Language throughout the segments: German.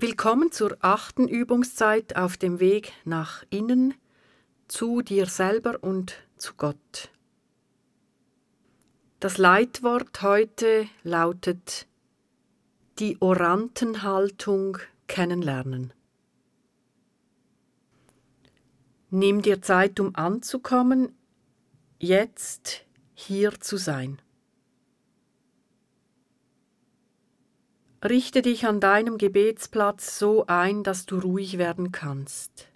Willkommen zur achten Übungszeit auf dem Weg nach innen, zu dir selber und zu Gott. Das Leitwort heute lautet die Orantenhaltung kennenlernen. Nimm dir Zeit, um anzukommen, jetzt hier zu sein. Richte dich an deinem Gebetsplatz so ein, dass du ruhig werden kannst.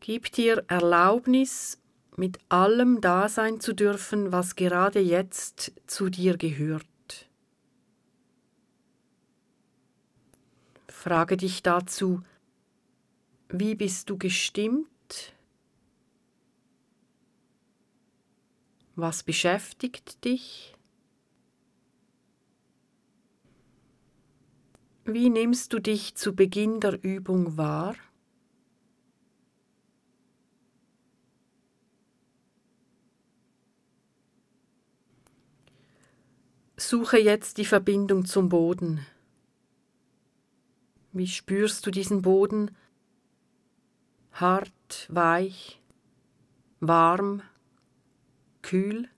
Gib dir Erlaubnis, mit allem da sein zu dürfen, was gerade jetzt zu dir gehört. Frage dich dazu, wie bist du gestimmt? Was beschäftigt dich? Wie nimmst du dich zu Beginn der Übung wahr? Suche jetzt die Verbindung zum Boden. Wie spürst du diesen Boden? Hart, weich, warm, kühl?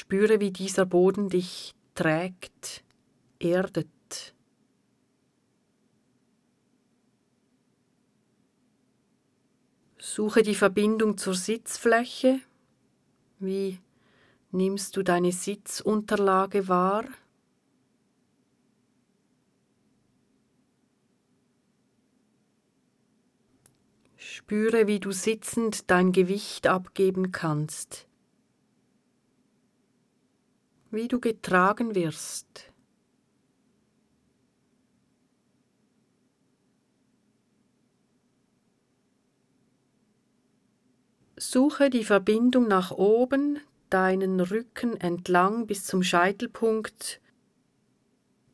Spüre, wie dieser Boden dich trägt, erdet. Suche die Verbindung zur Sitzfläche. Wie nimmst du deine Sitzunterlage wahr? Spüre, wie du sitzend dein Gewicht abgeben kannst wie du getragen wirst. Suche die Verbindung nach oben, deinen Rücken entlang bis zum Scheitelpunkt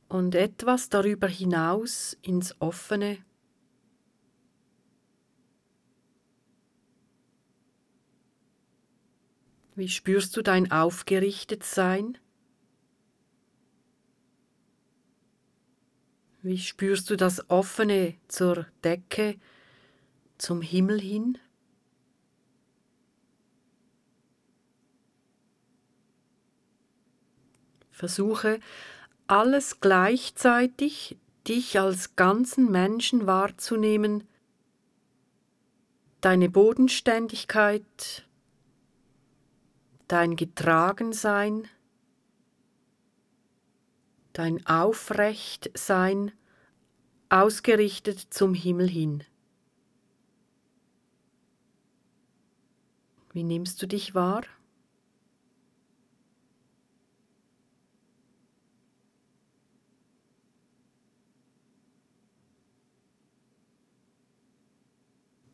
und etwas darüber hinaus ins offene. Wie spürst du dein Aufgerichtetsein? Wie spürst du das Offene zur Decke, zum Himmel hin? Versuche alles gleichzeitig, dich als ganzen Menschen wahrzunehmen, deine Bodenständigkeit, dein Getragensein, dein Aufrechtsein ausgerichtet zum Himmel hin. Wie nimmst du dich wahr?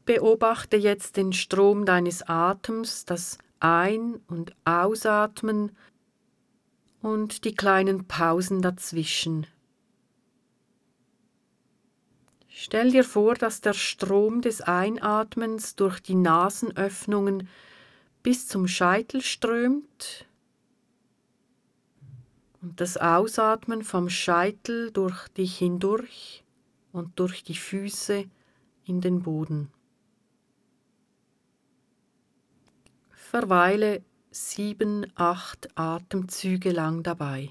Beobachte jetzt den Strom deines Atems, das Ein- und Ausatmen und die kleinen Pausen dazwischen. Stell dir vor, dass der Strom des Einatmens durch die Nasenöffnungen bis zum Scheitel strömt und das Ausatmen vom Scheitel durch dich hindurch und durch die Füße in den Boden. Verweile sieben, acht Atemzüge lang dabei.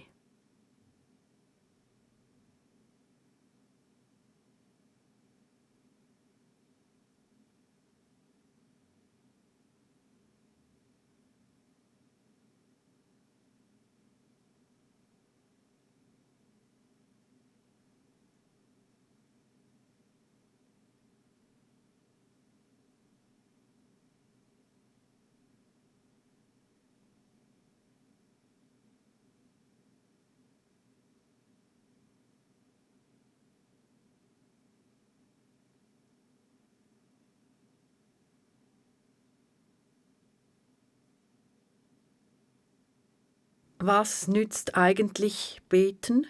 Was nützt eigentlich beten?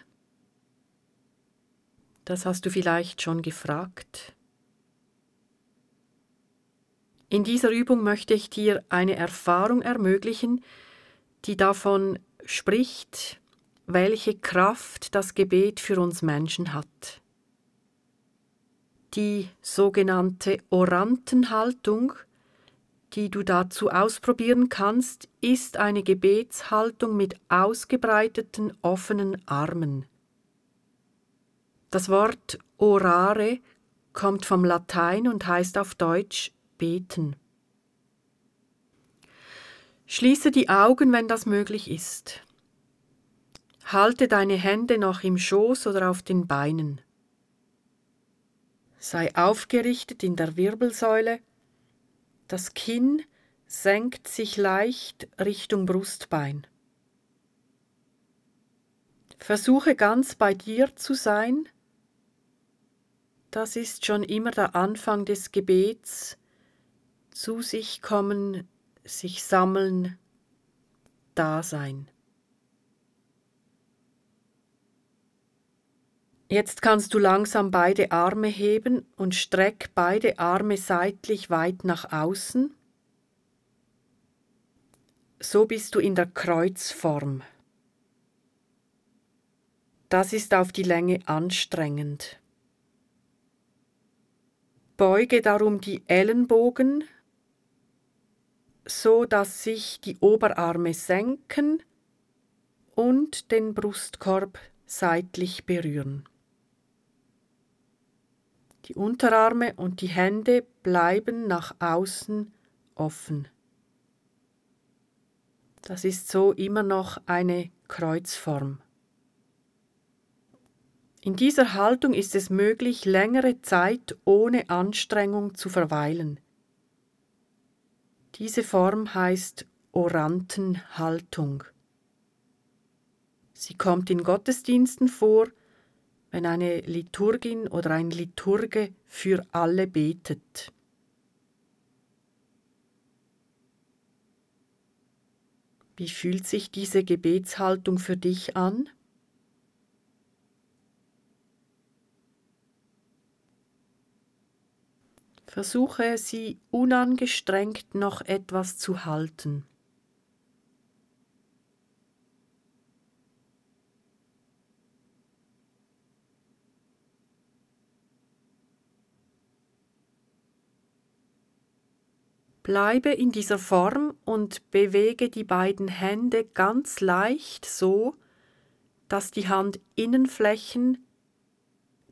Das hast du vielleicht schon gefragt. In dieser Übung möchte ich dir eine Erfahrung ermöglichen, die davon spricht, welche Kraft das Gebet für uns Menschen hat. Die sogenannte Orantenhaltung, die du dazu ausprobieren kannst, ist eine Gebetshaltung mit ausgebreiteten offenen Armen. Das Wort orare kommt vom Latein und heißt auf Deutsch beten. Schließe die Augen, wenn das möglich ist. Halte deine Hände noch im Schoß oder auf den Beinen. Sei aufgerichtet in der Wirbelsäule. Das Kinn senkt sich leicht Richtung Brustbein. Versuche ganz bei dir zu sein. Das ist schon immer der Anfang des Gebets. Zu sich kommen, sich sammeln, da sein. Jetzt kannst du langsam beide Arme heben und streck beide Arme seitlich weit nach außen. So bist du in der Kreuzform. Das ist auf die Länge anstrengend. Beuge darum die Ellenbogen, so dass sich die Oberarme senken und den Brustkorb seitlich berühren. Die Unterarme und die Hände bleiben nach außen offen. Das ist so immer noch eine Kreuzform. In dieser Haltung ist es möglich, längere Zeit ohne Anstrengung zu verweilen. Diese Form heißt Orantenhaltung. Sie kommt in Gottesdiensten vor wenn eine Liturgin oder ein Liturge für alle betet. Wie fühlt sich diese Gebetshaltung für dich an? Versuche sie unangestrengt noch etwas zu halten. Bleibe in dieser Form und bewege die beiden Hände ganz leicht so, dass die Handinnenflächen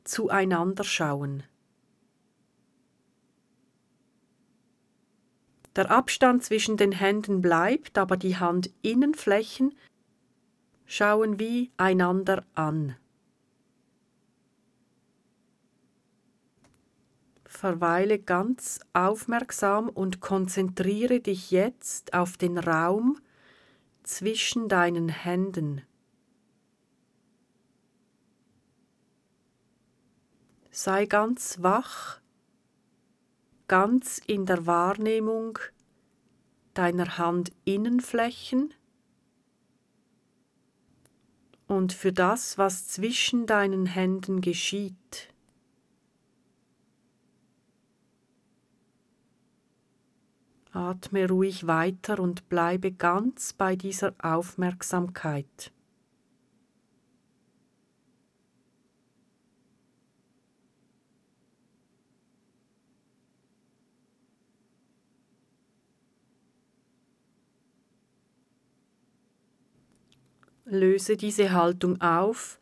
zueinander schauen. Der Abstand zwischen den Händen bleibt, aber die Handinnenflächen schauen wie einander an. Verweile ganz aufmerksam und konzentriere dich jetzt auf den Raum zwischen deinen Händen. Sei ganz wach, ganz in der Wahrnehmung deiner Handinnenflächen und für das, was zwischen deinen Händen geschieht. Atme ruhig weiter und bleibe ganz bei dieser Aufmerksamkeit. Löse diese Haltung auf,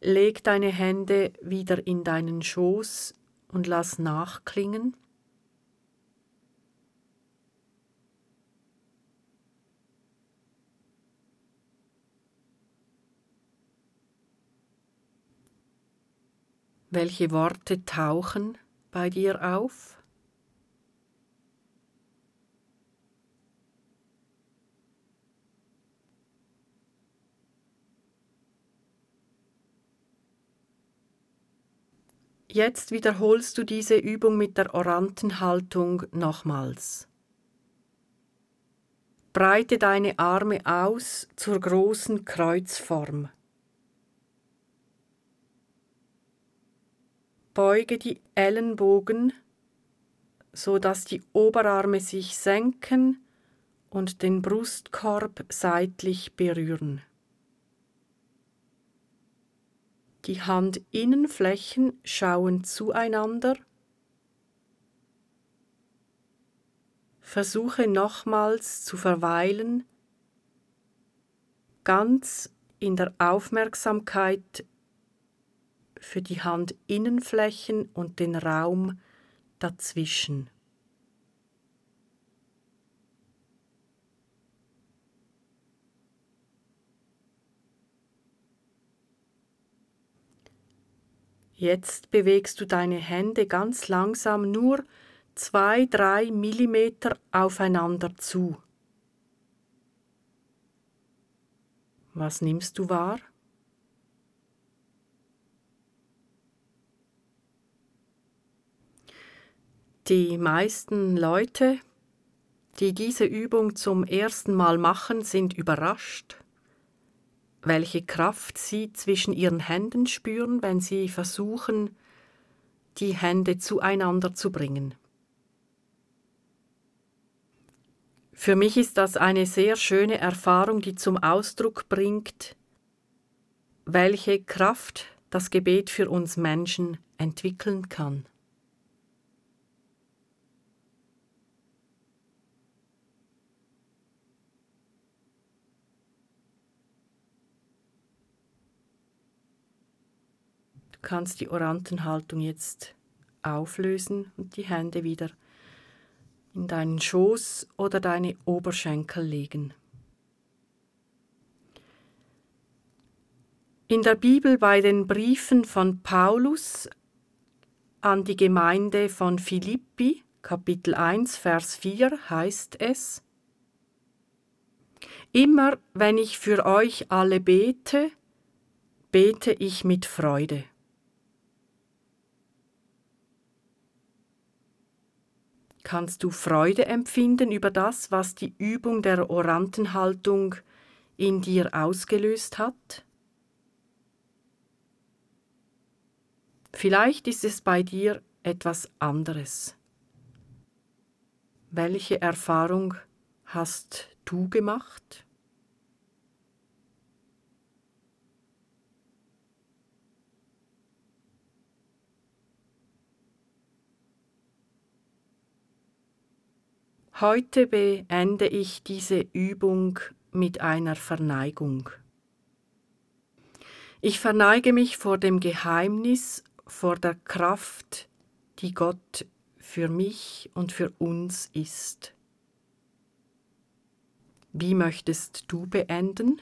leg deine Hände wieder in deinen Schoß und lass nachklingen. Welche Worte tauchen bei dir auf? Jetzt wiederholst du diese Übung mit der Orantenhaltung nochmals. Breite deine Arme aus zur großen Kreuzform. Beuge die Ellenbogen, so dass die Oberarme sich senken und den Brustkorb seitlich berühren. Die Handinnenflächen schauen zueinander. Versuche nochmals zu verweilen, ganz in der Aufmerksamkeit für die Handinnenflächen und den Raum dazwischen. Jetzt bewegst du deine Hände ganz langsam nur zwei, drei Millimeter aufeinander zu. Was nimmst du wahr? Die meisten Leute, die diese Übung zum ersten Mal machen, sind überrascht welche Kraft sie zwischen ihren Händen spüren, wenn sie versuchen, die Hände zueinander zu bringen. Für mich ist das eine sehr schöne Erfahrung, die zum Ausdruck bringt, welche Kraft das Gebet für uns Menschen entwickeln kann. Kannst die Orantenhaltung jetzt auflösen und die Hände wieder in deinen Schoß oder deine Oberschenkel legen. In der Bibel bei den Briefen von Paulus an die Gemeinde von Philippi, Kapitel 1, Vers 4 heißt es, Immer wenn ich für euch alle bete, bete ich mit Freude. Kannst du Freude empfinden über das, was die Übung der Orantenhaltung in dir ausgelöst hat? Vielleicht ist es bei dir etwas anderes. Welche Erfahrung hast du gemacht? Heute beende ich diese Übung mit einer Verneigung. Ich verneige mich vor dem Geheimnis, vor der Kraft, die Gott für mich und für uns ist. Wie möchtest du beenden?